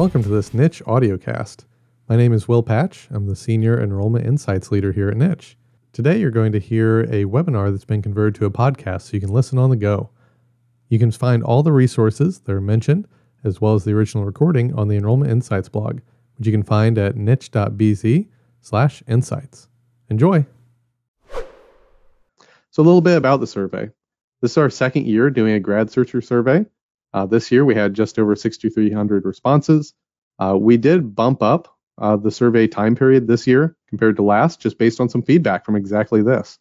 Welcome to this Niche audiocast. My name is Will Patch. I'm the Senior Enrollment Insights Leader here at Niche. Today, you're going to hear a webinar that's been converted to a podcast so you can listen on the go. You can find all the resources that are mentioned, as well as the original recording, on the Enrollment Insights blog, which you can find at niche.bz slash insights. Enjoy! So, a little bit about the survey. This is our second year doing a grad searcher survey. Uh, this year we had just over 6,300 responses. Uh, we did bump up uh, the survey time period this year compared to last, just based on some feedback from exactly this.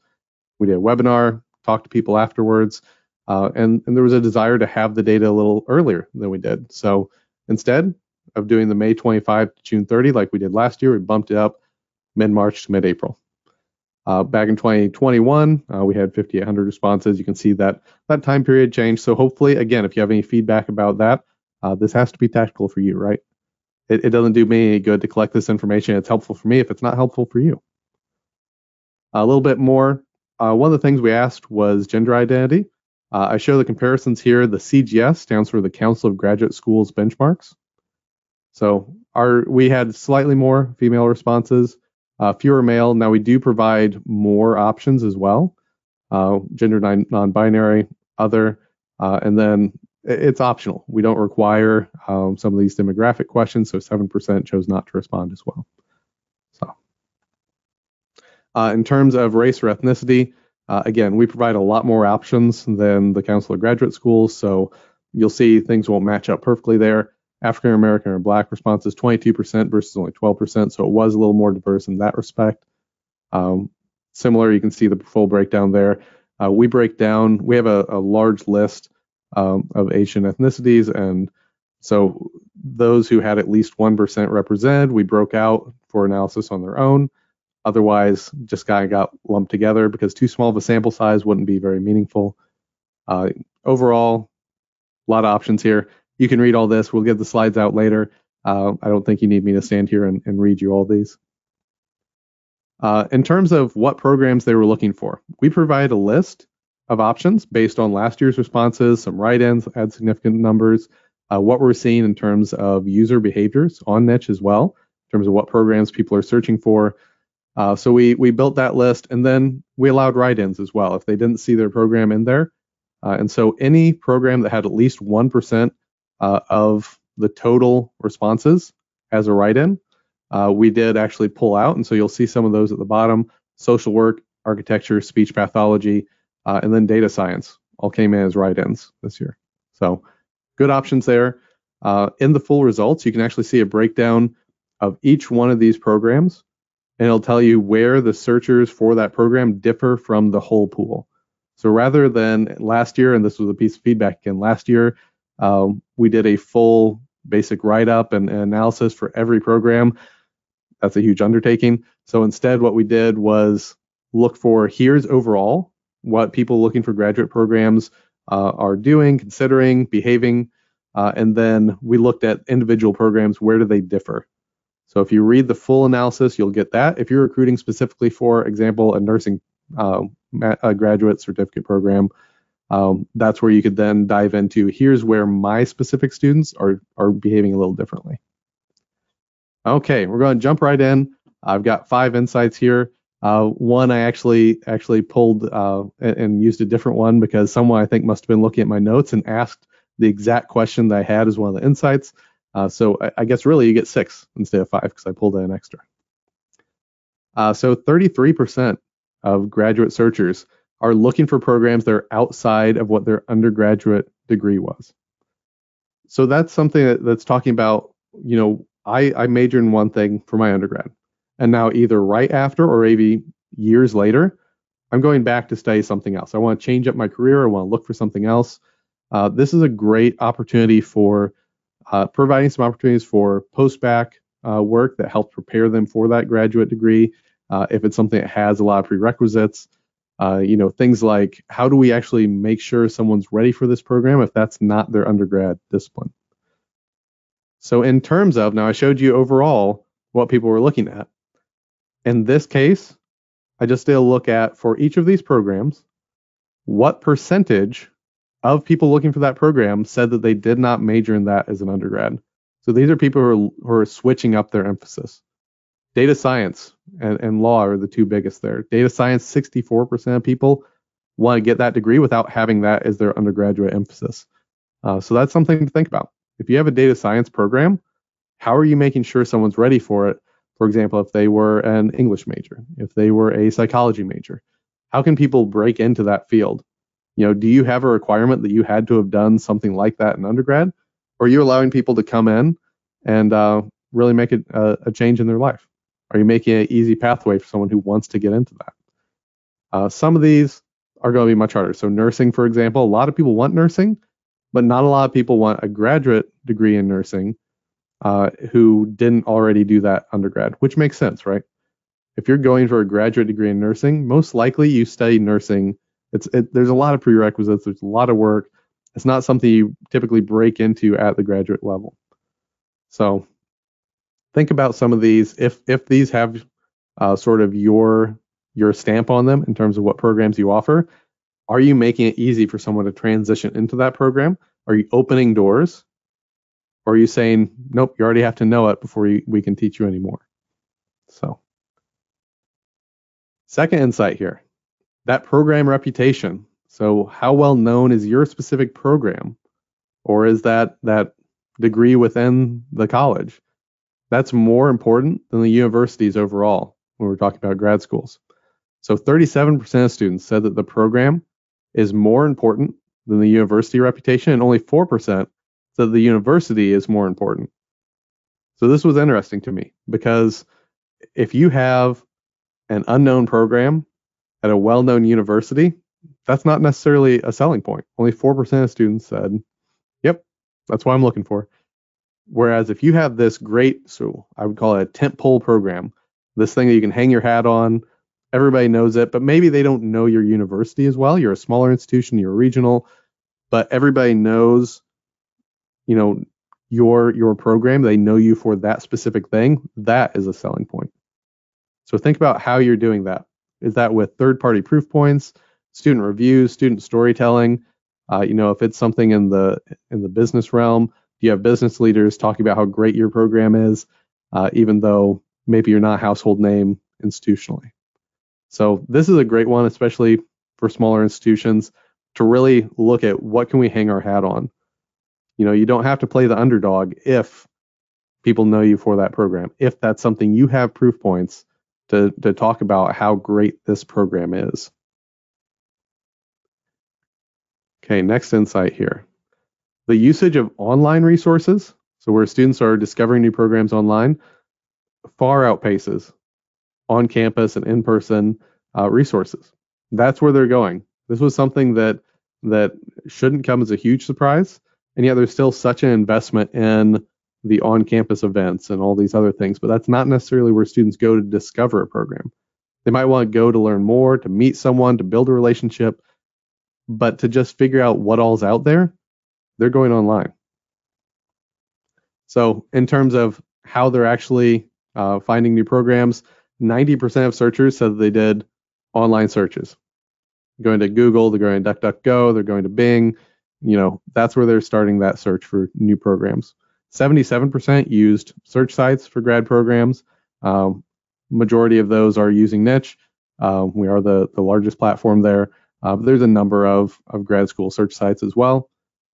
We did a webinar, talked to people afterwards, uh, and, and there was a desire to have the data a little earlier than we did. So instead of doing the May 25 to June 30 like we did last year, we bumped it up mid March to mid April. Uh, back in 2021, uh, we had 5,800 responses. You can see that that time period changed. So hopefully, again, if you have any feedback about that, uh, this has to be tactical for you, right? It, it, doesn't do me any good to collect this information. It's helpful for me if it's not helpful for you. A little bit more. Uh, one of the things we asked was gender identity. Uh, I show the comparisons here. The CGS stands for the Council of Graduate Schools benchmarks. So our we had slightly more female responses uh, fewer male. Now we do provide more options as well, uh, gender non-binary, other, uh, and then it's optional. We don't require um, some of these demographic questions, so 7% chose not to respond as well. So, uh, in terms of race or ethnicity, uh, again, we provide a lot more options than the Council of Graduate Schools, so you'll see things won't match up perfectly there. African American or Black responses 22% versus only 12%, so it was a little more diverse in that respect. Um, similar, you can see the full breakdown there. Uh, we break down, we have a, a large list um, of Asian ethnicities, and so those who had at least 1% represented, we broke out for analysis on their own. Otherwise, just kind of got lumped together because too small of a sample size wouldn't be very meaningful. Uh, overall, a lot of options here you can read all this. We'll get the slides out later. Uh, I don't think you need me to stand here and, and read you all these. Uh, in terms of what programs they were looking for, we provide a list of options based on last year's responses, some write-ins, had significant numbers, uh, what we're seeing in terms of user behaviors on niche as well, in terms of what programs people are searching for. Uh, so we we built that list, and then we allowed write-ins as well if they didn't see their program in there. Uh, and so any program that had at least one percent uh, of the total responses as a write-in. Uh, we did actually pull out, and so you'll see some of those at the bottom. Social work, architecture, speech pathology, uh, and then data science all came in as write-ins this year. So good options there. Uh, in the full results, you can actually see a breakdown of each one of these programs, and it'll tell you where the searchers for that program differ from the whole pool. So rather than last year, and this was a piece of feedback again, last year um, we did a full basic write up and, and, analysis for every program. That's a huge undertaking. So instead, what we did was look for here's overall what people looking for graduate programs uh, are doing, considering, behaving. Uh, and then we looked at individual programs, where do they differ? So if you read the full analysis, you'll get that. If you're recruiting specifically for example, a nursing uh, graduate certificate program, um, that's where you could then dive into here's where my specific students are are behaving a little differently. Okay, we're going to jump right in. I've got five insights here. Uh, one I actually actually pulled uh, and, used a different one because someone I think must have been looking at my notes and asked the exact question that I had as one of the insights. Uh, so I, I, guess really you get six instead of five because I pulled an extra. Uh, so 33% of graduate searchers are looking for programs that are outside of what their undergraduate degree was. So that's something that, that's talking about, you know, I, I majored in one thing for my undergrad. And now either right after or maybe years later, I'm going back to study something else. I want to change up my career. I want to look for something else. Uh, this is a great opportunity for uh, providing some opportunities for post-bac uh, work that helps prepare them for that graduate degree. Uh, if it's something that has a lot of prerequisites, uh, you know, things like how do we actually make sure someone's ready for this program if that's not their undergrad discipline? So in terms of, now I showed you overall what people were looking at. In this case, I just did a look at for each of these programs, what percentage of people looking for that program said that they did not major in that as an undergrad. So these are people who are, who are switching up their emphasis. Data science and, and law are the two biggest there. Data science, 64% of people want to get that degree without having that as their undergraduate emphasis. Uh, so that's something to think about. If you have a data science program, how are you making sure someone's ready for it? For example, if they were an English major, if they were a psychology major, how can people break into that field? You know, do you have a requirement that you had to have done something like that in undergrad? Or are you allowing people to come in and uh, really make it a, a, change in their life? Are you making an easy pathway for someone who wants to get into that? Uh, some of these are going to be much harder. So, nursing, for example, a lot of people want nursing, but not a lot of people want a graduate degree in nursing uh, who didn't already do that undergrad, which makes sense, right? If you're going for a graduate degree in nursing, most likely you study nursing. It's it, there's a lot of prerequisites. There's a lot of work. It's not something you typically break into at the graduate level. So think about some of these. If if these have uh, sort of your your stamp on them in terms of what programs you offer, are you making it easy for someone to transition into that program? Are you opening doors? Or are you saying, nope, you already have to know it before you, we can teach you anymore? So, second insight here that program reputation. So, how well known is your specific program? Or is that that degree within the college? That's more important than the universities overall when we're talking about grad schools. So 37% of students said that the program is more important than the university reputation, and only 4% said the university is more important. So this was interesting to me because if you have an unknown program at a well known university, that's not necessarily a selling point. Only 4% of students said, yep, that's what I'm looking for. Whereas if you have this great, so I would call it a tent pole program, this thing that you can hang your hat on, everybody knows it, but maybe they don't know your university as well. You're a smaller institution, you're regional, but everybody knows, you know, your your program. They know you for that specific thing. That is a selling point. So think about how you're doing that. Is that with third-party proof points, student reviews, student storytelling? Uh, you know, if it's something in the in the business realm, you have business leaders talking about how great your program is, uh, even though maybe you're not a household name institutionally. So this is a great one, especially for smaller institutions, to really look at what can we hang our hat on. You know, you don't have to play the underdog if people know you for that program. If that's something you have proof points to to talk about how great this program is. Okay, next insight here. The usage of online resources, so where students are discovering new programs online, far outpaces on campus and in person uh, resources. That's where they're going. This was something that that shouldn't come as a huge surprise, and yet there's still such an investment in the on-campus events and all these other things. But that's not necessarily where students go to discover a program. They might want to go to learn more, to meet someone, to build a relationship, but to just figure out what all's out there, they're going online. So in terms of how they're actually uh, finding new programs, 90% of searchers said they did online searches. Going to Google, they're going to DuckDuckGo, they're going to Bing. You know, that's where they're starting that search for new programs. 77% used search sites for grad programs. Um, majority of those are using Niche. Uh, we are the, the largest platform there. Uh, there's a number of, of grad school search sites as well.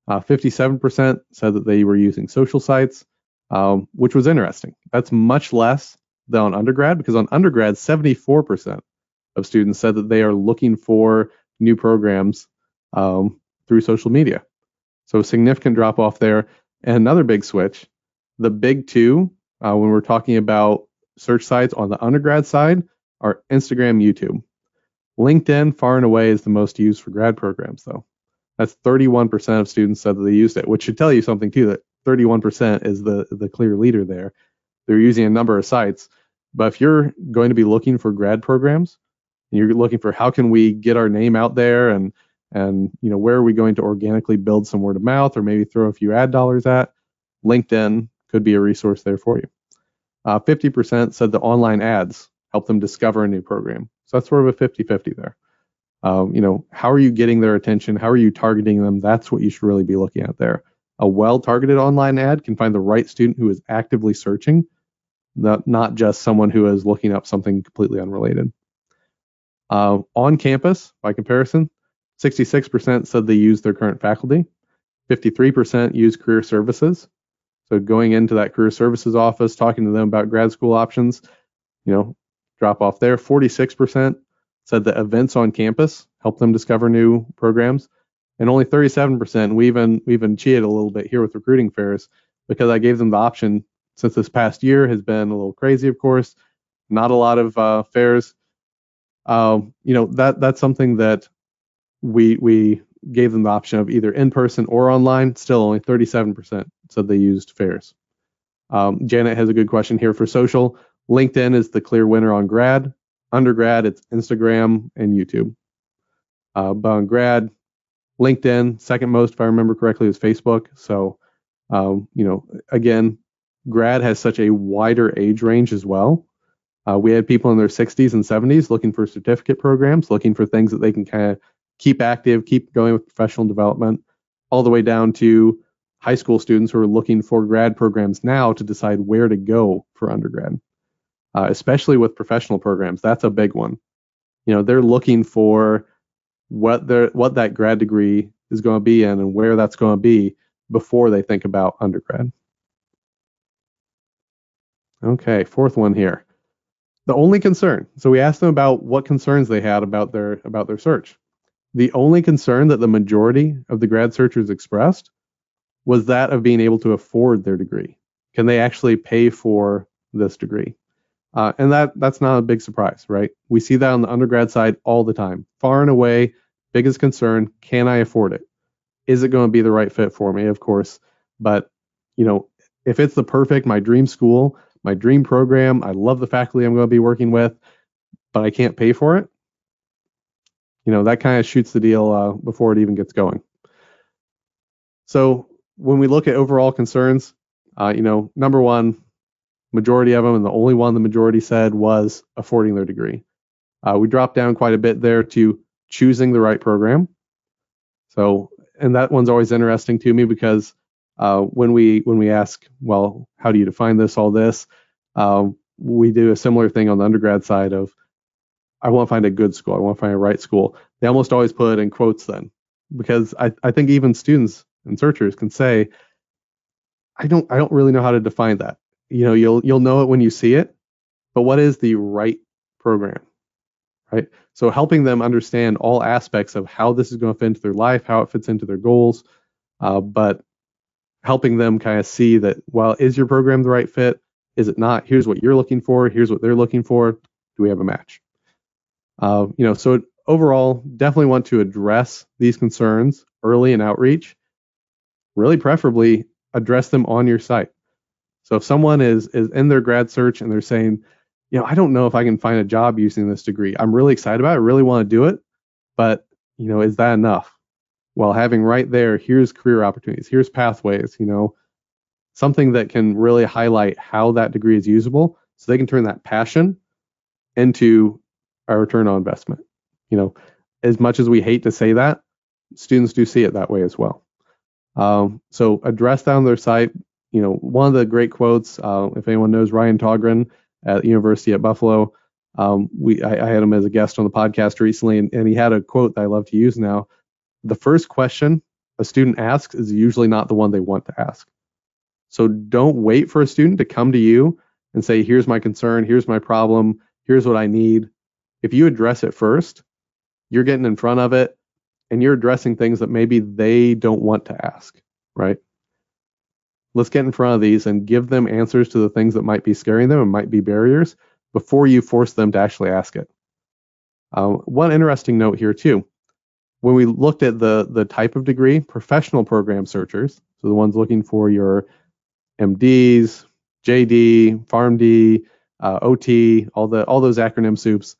Uh, 57% said that they were using social sites, um, which was interesting. That's much less than on undergrad because on undergrad, 74% of students said that they are looking for new programs um, through social media. So a significant drop off there. And another big switch, the big two, uh, when we're talking about search sites on the undergrad side, are Instagram, YouTube. LinkedIn, far and away, is the most used for grad programs, though. That's 31% of students said that they used it, which should tell you something too. That 31% is the the clear leader there. They're using a number of sites, but if you're going to be looking for grad programs, and you're looking for how can we get our name out there and and you know where are we going to organically build some word of mouth or maybe throw a few ad dollars at linkedin could be a resource there for you uh, 50% said the online ads help them discover a new program so that's sort of a 50-50 there um, you know how are you getting their attention how are you targeting them that's what you should really be looking at there A well targeted online ad can find the right student who is actively searching, not, not just someone who is looking up something completely unrelated. Uh, on campus, by comparison, 66% said they use their current faculty, 53% use career services. So going into that career services office, talking to them about grad school options, you know, drop off there. 46% said that events on campus help them discover new programs, and only 37%. We even we even cheated a little bit here with recruiting fairs because I gave them the option. Since this past year has been a little crazy, of course, not a lot of uh, fairs. Um, you know that that's something that we we gave them the option of either in person or online. Still, only 37% said they used fairs. Um, Janet has a good question here for social. LinkedIn is the clear winner on grad. Undergrad, it's Instagram and YouTube. Uh, but on grad, LinkedIn, second most, if I remember correctly, is Facebook. So, um, you know, again, grad has such a wider age range as well. Uh, we had people in their 60s and 70s looking for certificate programs, looking for things that they can kind of keep active, keep going with professional development, all the way down to high school students who are looking for grad programs now to decide where to go for undergrad, uh, especially with professional programs. That's a big one. You know, they're looking for what their what that grad degree is going to be in and where that's going to be before they think about undergrad. Okay, fourth one here. The only concern. So we asked them about what concerns they had about their about their search. The only concern that the majority of the grad searchers expressed was that of being able to afford their degree. Can they actually pay for this degree? Uh, and that that's not a big surprise, right? We see that on the undergrad side all the time. Far and away, biggest concern: Can I afford it? Is it going to be the right fit for me? Of course, but you know, if it's the perfect, my dream school, my dream program, I love the faculty I'm going to be working with, but I can't pay for it you know that kind of shoots the deal uh, before it even gets going. So when we look at overall concerns, uh, you know, number one, majority of them, and the only one the majority said was affording their degree. Uh, we dropped down quite a bit there to choosing the right program. So, and that one's always interesting to me because uh, when we when we ask, well, how do you define this, all this, um, we do a similar thing on the undergrad side of I want to find a good school. I want to find a right school. They almost always put in quotes then, because I, I think even students and searchers can say, I don't I don't really know how to define that. You know, you'll you'll know it when you see it, but what is the right program? Right. So helping them understand all aspects of how this is going to fit into their life, how it fits into their goals, uh, but helping them kind of see that well, is your program the right fit? Is it not? Here's what you're looking for. Here's what they're looking for. Do we have a match? Uh, you know, so overall, definitely want to address these concerns early in outreach. Really, preferably address them on your site. So if someone is is in their grad search and they're saying, you know, I don't know if I can find a job using this degree. I'm really excited about it. I really want to do it, but you know, is that enough? Well, having right there, here's career opportunities, here's pathways, you know, something that can really highlight how that degree is usable so they can turn that passion into a return on investment. You know, as much as we hate to say that, students do see it that way as well. Um, so address that on their site. You know, one of the great quotes, uh, if anyone knows Ryan Togren at University at Buffalo, um, we I, I, had him as a guest on the podcast recently, and, and he had a quote that I love to use now. The first question a student asks is usually not the one they want to ask. So don't wait for a student to come to you and say, here's my concern, here's my problem, here's what I need if you address it first, you're getting in front of it and you're addressing things that maybe they don't want to ask, right? Let's get in front of these and give them answers to the things that might be scaring them and might be barriers before you force them to actually ask it. Uh, one interesting note here too, when we looked at the the type of degree, professional program searchers, so the ones looking for your MDs, JD, PharmD, uh, OT, all the all those acronym soups,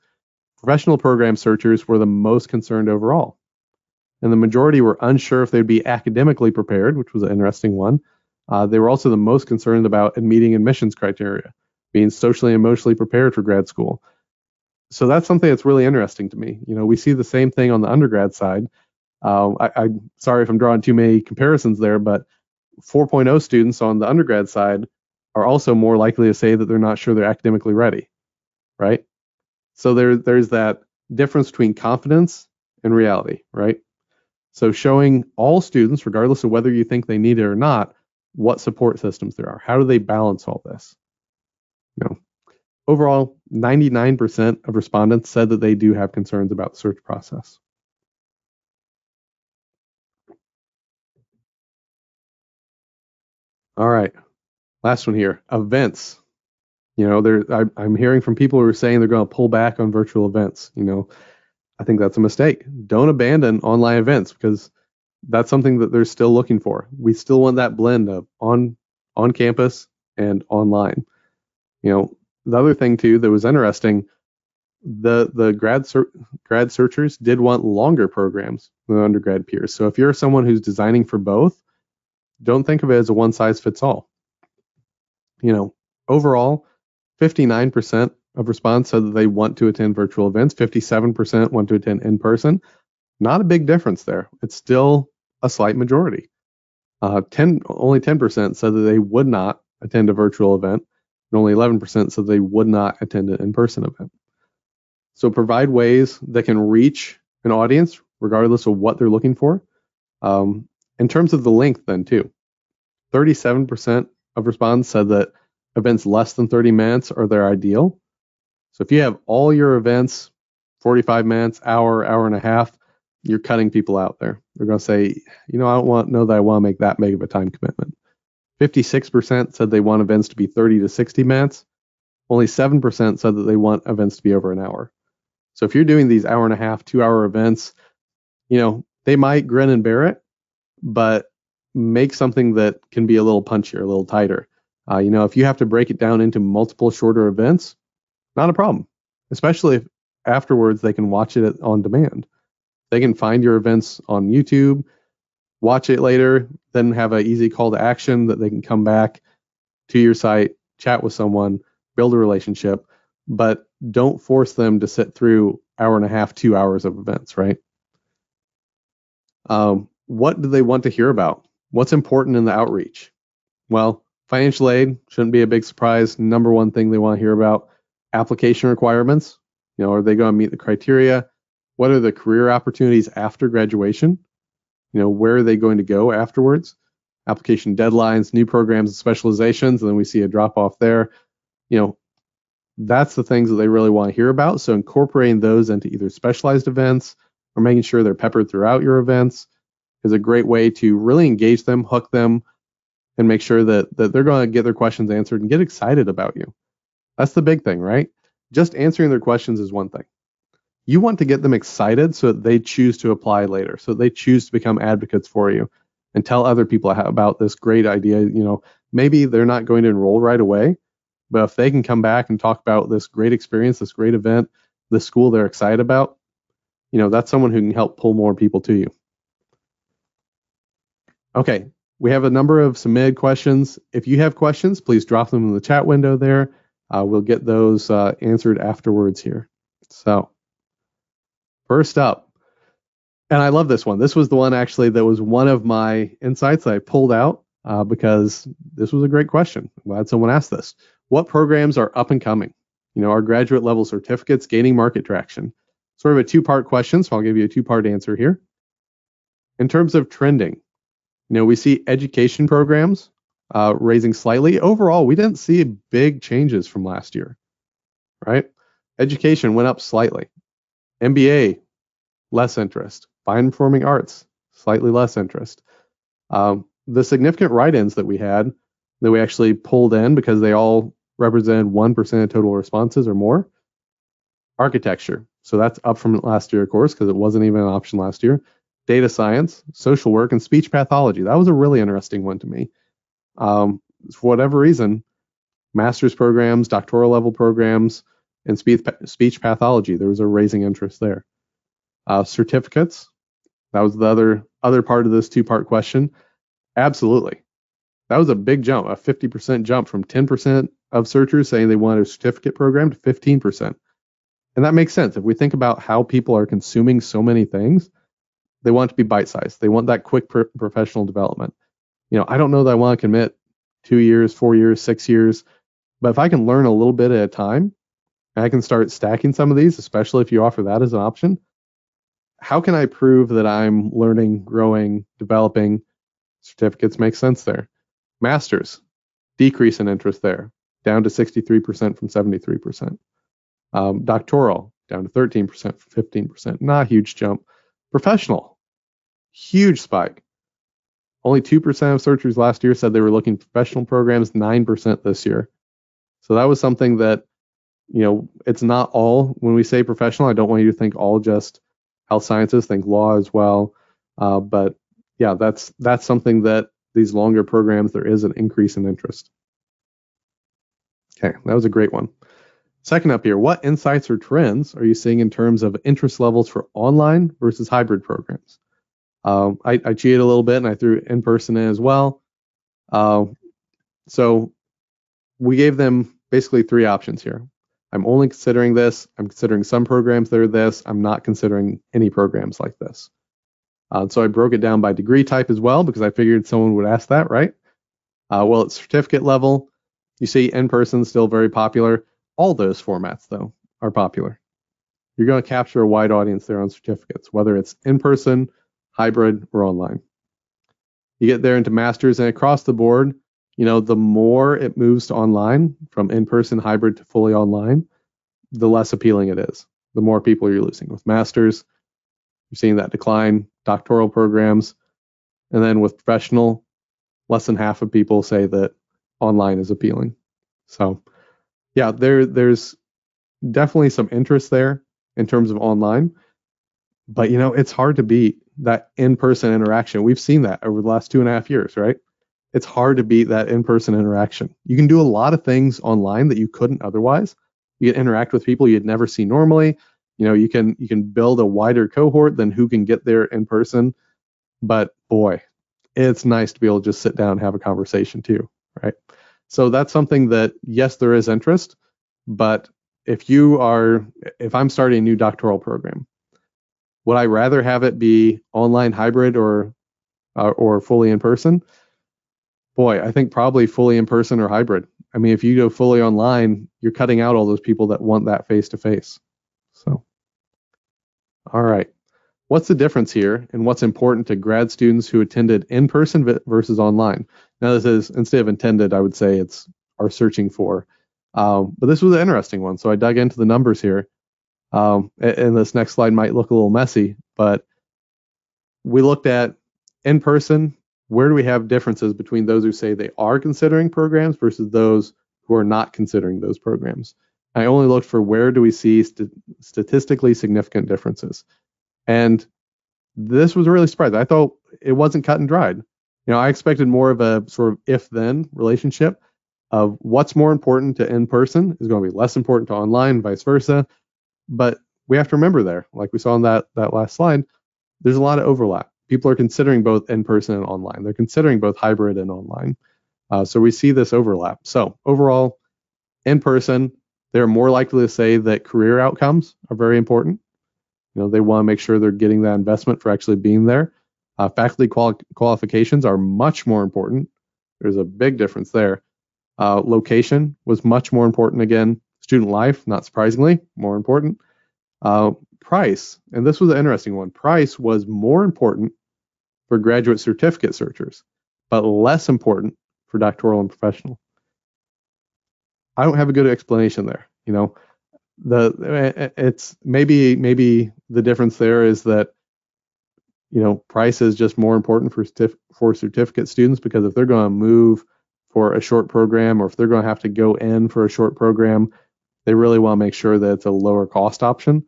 Professional program searchers were the most concerned overall. And the majority were unsure if they'd be academically prepared, which was an interesting one. Uh, they were also the most concerned about meeting admissions criteria, being socially and emotionally prepared for grad school. So that's something that's really interesting to me. You know, we see the same thing on the undergrad side. Uh, I, am sorry if I'm drawing too many comparisons there, but 4.0 students on the undergrad side are also more likely to say that they're not sure they're academically ready, right? So there, there's that difference between confidence and reality, right? So showing all students, regardless of whether you think they need it or not, what support systems there are. How do they balance all this? You know, overall, 99% of respondents said that they do have concerns about the search process. All right, last one here. Events. You know, there I, I'm hearing from people who are saying they're going to pull back on virtual events. You know, I think that's a mistake. Don't abandon online events because that's something that they're still looking for. We still want that blend of on on campus and online. You know, the other thing too that was interesting, the the grad ser- grad searchers did want longer programs than undergrad peers. So if you're someone who's designing for both, don't think of it as a one size fits all. You know, overall, 59% of respondents said that they want to attend virtual events. 57% want to attend in person. Not a big difference there. It's still a slight majority. Uh, 10, only 10% said that they would not attend a virtual event, and only 11% said they would not attend an in-person event. So provide ways that can reach an audience regardless of what they're looking for. Um, in terms of the length, then too, 37% of respondents said that events less than 30 minutes are their ideal. So if you have all your events 45 minutes, hour, hour and a half, you're cutting people out there. They're going to say, you know, I don't want know that I want to make that big of a time commitment. 56% said they want events to be 30 to 60 minutes. Only 7% said that they want events to be over an hour. So if you're doing these hour and a half, two hour events, you know, they might grin and bear it, but make something that can be a little punchier, a little tighter. Uh, you know, if you have to break it down into multiple shorter events, not a problem, especially if afterwards they can watch it on demand. They can find your events on YouTube, watch it later, then have an easy call to action that they can come back to your site, chat with someone, build a relationship, but don't force them to sit through hour and a half, two hours of events, right? Um, what do they want to hear about? What's important in the outreach? Well, financial aid shouldn't be a big surprise. Number one thing they want to hear about application requirements. You know, are they going to meet the criteria? What are the career opportunities after graduation? You know, where are they going to go afterwards? Application deadlines, new programs and specializations, and then we see a drop off there. You know, that's the things that they really want to hear about. So incorporating those into either specialized events or making sure they're peppered throughout your events is a great way to really engage them, hook them, and make sure that that they're going to get their questions answered and get excited about you. That's the big thing, right? Just answering their questions is one thing. You want to get them excited so that they choose to apply later, so they choose to become advocates for you and tell other people about this great idea. You know, maybe they're not going to enroll right away, but if they can come back and talk about this great experience, this great event, the school they're excited about, you know, that's someone who can help pull more people to you. Okay, we have a number of submitted questions. If you have questions, please drop them in the chat window there. Uh, we'll get those uh, answered afterwards here. So, first up, and I love this one. This was the one actually that was one of my insights I pulled out uh, because this was a great question. I'm glad someone asked this. What programs are up and coming? You know, our graduate level certificates gaining market traction? Sort of a two part question, so I'll give you a two part answer here. In terms of trending, you know, we see education programs uh, raising slightly. Overall, we didn't see big changes from last year, right? Education went up slightly. MBA, less interest. Fine performing arts, slightly less interest. Um, the significant write-ins that we had that we actually pulled in because they all represented 1% of total responses or more. Architecture, so that's up from last year, of course, because it wasn't even an option last year. Data science, social work, and speech pathology. That was a really interesting one to me. Um, for whatever reason, master's programs, doctoral level programs, and speech, speech pathology, there was a raising interest there. Uh, certificates, that was the other other part of this two part question. Absolutely, that was a big jump, a 50% jump from 10% of searchers saying they want a certificate program to 15%. And that makes sense. If we think about how people are consuming so many things, they want to be bite sized. They want that quick pro- professional development. you know, I don't know that I want to commit two years, four years, six years, but if I can learn a little bit at a time, I can start stacking some of these, especially if you offer that as an option. How can I prove that I'm learning, growing, developing? Certificates make sense there. Masters, decrease in interest there, down to 63% from 73%. Um, doctoral, down to 13% from 15%. Not a huge jump. Professional, huge spike. Only 2% of searchers last year said they were looking professional programs, 9% this year. So that was something that, you know, it's not all when we say professional. I don't want you to think all just health sciences, think law as well. Uh, but yeah, that's that's something that these longer programs there is an increase in interest. Okay, that was a great one. Second up here, what insights or trends are you seeing in terms of interest levels for online versus hybrid programs? Um, I, I, cheated a little bit and I threw in person in as well. Uh, so we gave them basically three options here. I'm only considering this. I'm considering some programs that are this. I'm not considering any programs like this. Uh, so I broke it down by degree type as well because I figured someone would ask that, right? Uh, well, at certificate level, you see in person still very popular. All those formats, though, are popular. You're going to capture a wide audience there on certificates, whether it's in person, hybrid, or online. You get there into masters, and across the board, you know, the more it moves to online, from in person, hybrid to fully online, the less appealing it is. The more people you're losing. With masters, you're seeing that decline, doctoral programs, and then with professional, less than half of people say that online is appealing. So yeah, there there's definitely some interest there in terms of online, but you know it's hard to beat that in-person interaction. We've seen that over the last two and a half years, right? It's hard to beat that in-person interaction. You can do a lot of things online that you couldn't otherwise. You can interact with people you'd never see normally. You know, you can you can build a wider cohort than who can get there in person. But boy, it's nice to be able to just sit down and have a conversation too, right? So that's something that, yes, there is interest, but if you are, if I'm starting a new doctoral program, would I rather have it be online, hybrid, or uh, or fully in person? Boy, I think probably fully in person or hybrid. I mean, if you go fully online, you're cutting out all those people that want that face to face. So, all right. What's the difference here and what's important to grad students who attended in person versus online? Now, this is instead of intended, I would say it's are searching for. Um, but this was an interesting one. So I dug into the numbers here. Um, and this next slide might look a little messy, but we looked at in person, where do we have differences between those who say they are considering programs versus those who are not considering those programs? I only looked for where do we see st- statistically significant differences. And this was really surprising. I thought it wasn't cut and dried. You know, I expected more of a sort of if then relationship of what's more important to in person is going to be less important to online, vice versa. But we have to remember there, like we saw in that that last slide, there's a lot of overlap. People are considering both in person and online. They're considering both hybrid and online. Uh, so we see this overlap. So overall, in person, they're more likely to say that career outcomes are very important. You know, they want to make sure they're getting that investment for actually being there. Uh, faculty quali- qualifications are much more important. There's a big difference there. Uh, location was much more important again. Student life, not surprisingly, more important. Price, and this was an interesting one. Price was more important for graduate certificate searchers, but less important for doctoral and professional. I don't have a good explanation there. You know, the eh, eh, it's maybe maybe the difference there is that you know price is just more important for for certificate students because if they're going to move for a short program or if they're going to have to go in for a short program they really want to make sure that it's a lower cost option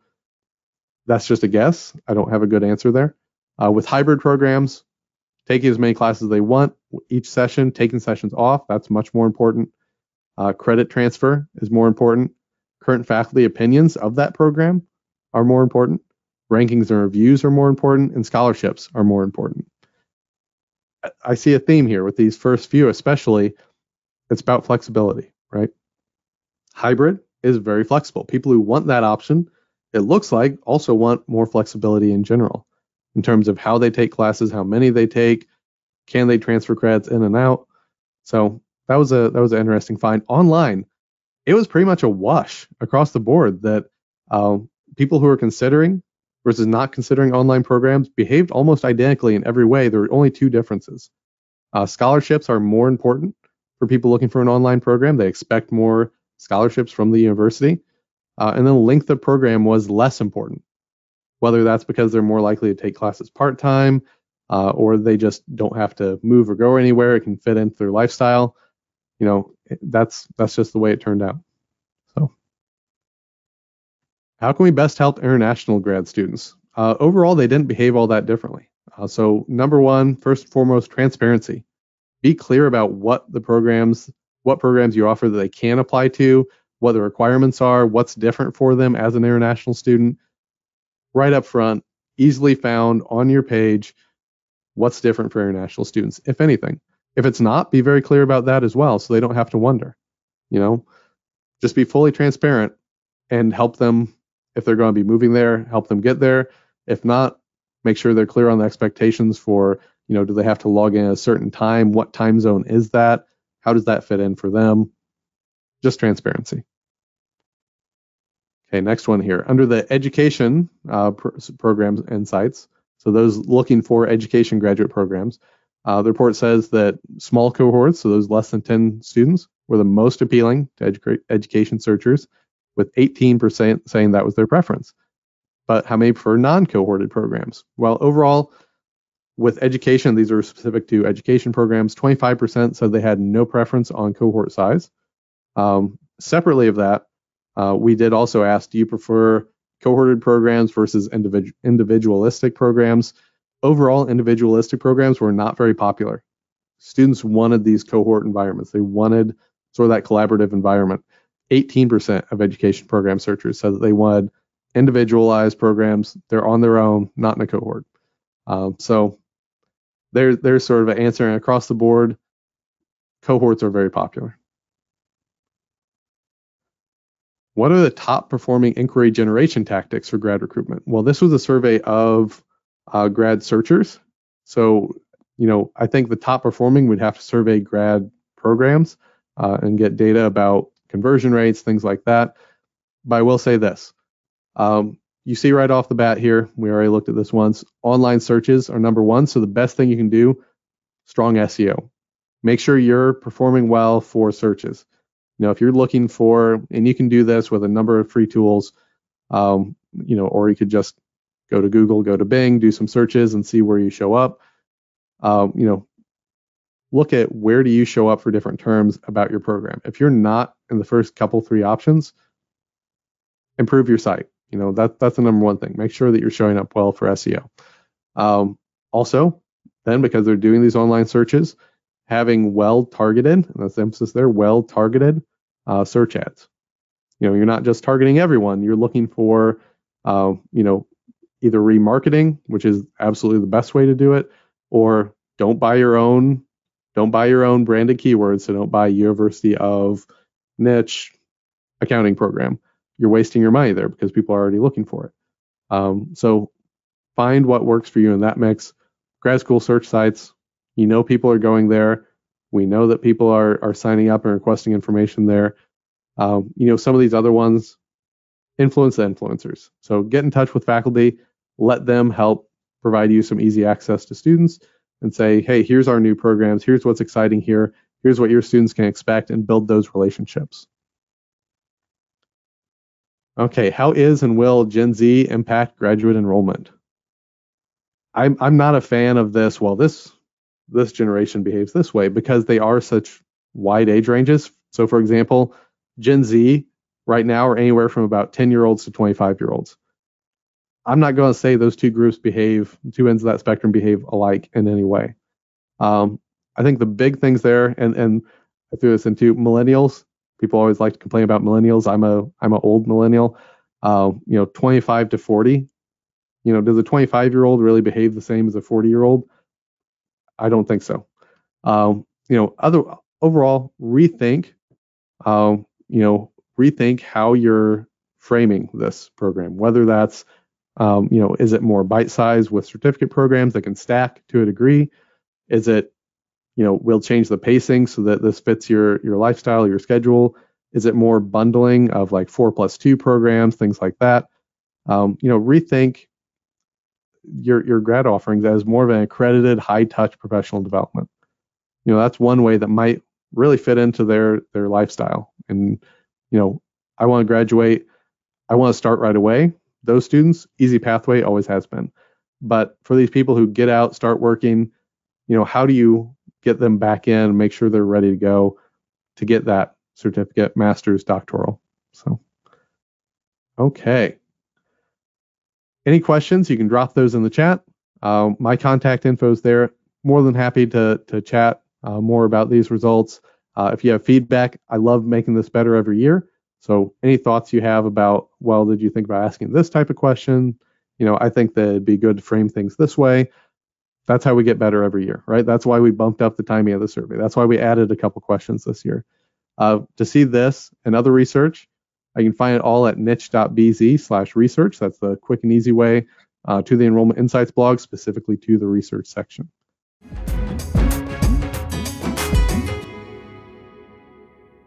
that's just a guess i don't have a good answer there uh, with hybrid programs taking as many classes as they want each session taking sessions off that's much more important uh, credit transfer is more important current faculty opinions of that program are more important. Rankings and reviews are more important, and scholarships are more important. I see a theme here with these first few, especially. It's about flexibility, right? Hybrid is very flexible. People who want that option, it looks like, also want more flexibility in general in terms of how they take classes, how many they take, Can they transfer credits in and out? So that was a that was an interesting find. Online, it was pretty much a wash across the board that uh, people who are considering versus not considering online programs behaved almost identically in every way. There were only two differences. Uh, scholarships are more important for people looking for an online program. They expect more scholarships from the university. Uh, and then length of program was less important, whether that's because they're more likely to take classes part time uh, or they just don't have to move or go anywhere. It can fit into their lifestyle. You know, that's that's just the way it turned out. So, how can we best help international grad students? Uh, overall, they didn't behave all that differently. Uh, so, number one, first and foremost, transparency. Be clear about what the programs, what programs you offer that they can apply to, what the requirements are, what's different for them as an international student, right up front, easily found on your page what's different for international students, if anything. If it's not, be very clear about that as well so they don't have to wonder. You know, just be fully transparent and help them if they're going to be moving there, help them get there. If not, make sure they're clear on the expectations for, you know, do they have to log in at a certain time? What time zone is that? How does that fit in for them? Just transparency. Okay, next one here. Under the education uh, programs and sites, so those looking for education graduate programs. Uh, the report says that small cohorts, so those less than 10 students, were the most appealing to edu- education searchers, with 18% saying that was their preference. But how many prefer non-cohorted programs? Well, overall, with education, these are specific to education programs. 25% said they had no preference on cohort size. Um, separately of that, uh, we did also ask, do you prefer cohorted programs versus individu- individualistic programs. Overall, individualistic programs were not very popular. Students wanted these cohort environments. They wanted sort of that collaborative environment. 18% of education program searchers said that they wanted individualized programs. They're on their own, not in a cohort. Um, so there, there's sort of an answer across the board. Cohorts are very popular. What are the top performing inquiry generation tactics for grad recruitment? Well, this was a survey of uh, grad searchers. So, you know, I think the top performing would have to survey grad programs uh, and get data about conversion rates, things like that. But I will say this. Um, you see right off the bat here, we already looked at this once. Online searches are number one. So the best thing you can do, strong SEO. Make sure you're performing well for searches. You know, if you're looking for, and you can do this with a number of free tools, um, you know, or you could just go to Google, go to Bing, do some searches and see where you show up. Um, you know, look at where do you show up for different terms about your program. If you're not in the first couple three options, improve your site. You know, that that's the number one thing. Make sure that you're showing up well for SEO. Um, also, then because they're doing these online searches, having well targeted, and that's the emphasis there, well targeted uh, search ads. You know, you're not just targeting everyone. You're looking for, uh, you know, either remarketing, which is absolutely the best way to do it, or don't buy your own, don't buy your own branded keywords. So don't buy University of niche accounting program. You're wasting your money there because people are already looking for it. Um, so find what works for you in that mix. Grad school search sites, you know people are going there. We know that people are are signing up and requesting information there. Um, you know some of these other ones influence the influencers. So get in touch with faculty, let them help provide you some easy access to students, and say, hey, here's our new programs. Here's what's exciting here. Here's what your students can expect, and build those relationships. Okay, how is and will Gen Z impact graduate enrollment? I'm I'm not a fan of this. Well, this this generation behaves this way because they are such wide age ranges. So, for example, Gen Z right now are anywhere from about 10 year olds to 25 year olds. I'm not going to say those two groups behave, two ends of that spectrum behave alike in any way. Um, I think the big things there, and and I threw this into millennials. People always like to complain about millennials. I'm a I'm an old millennial. Uh, you know, 25 to 40. You know, does a 25 year old really behave the same as a 40 year old? I don't think so. Um, you know, other overall rethink, um, you know, rethink how you're framing this program. Whether that's, um, you know, is it more bite size with certificate programs that can stack to a degree? Is it you know, we'll change the pacing so that this fits your your lifestyle, your schedule. Is it more bundling of like four plus two programs, things like that? Um, you know, rethink your your grad offerings as more of an accredited high touch professional development. You know, that's one way that might really fit into their their lifestyle. And you know, I want to graduate, I want to start right away. Those students, easy pathway always has been. But for these people who get out, start working, you know, how do you get them back in make sure they're ready to go to get that certificate, master's, doctoral? So, okay. Any questions? You can drop those in the chat. Uh, my contact info is there. More than happy to to chat uh, more about these results. Uh, if you have feedback, I love making this better every year. So any thoughts you have about, well, did you think about asking this type of question? You know, I think that it'd be good to frame things this way. That's how we get better every year, right? That's why we bumped up the timing of the survey. That's why we added a couple questions this year. Uh, to see this and other research, I can find it all at niche.bz slash research. That's the quick and easy way uh, to the Enrollment Insights blog, specifically to the research section.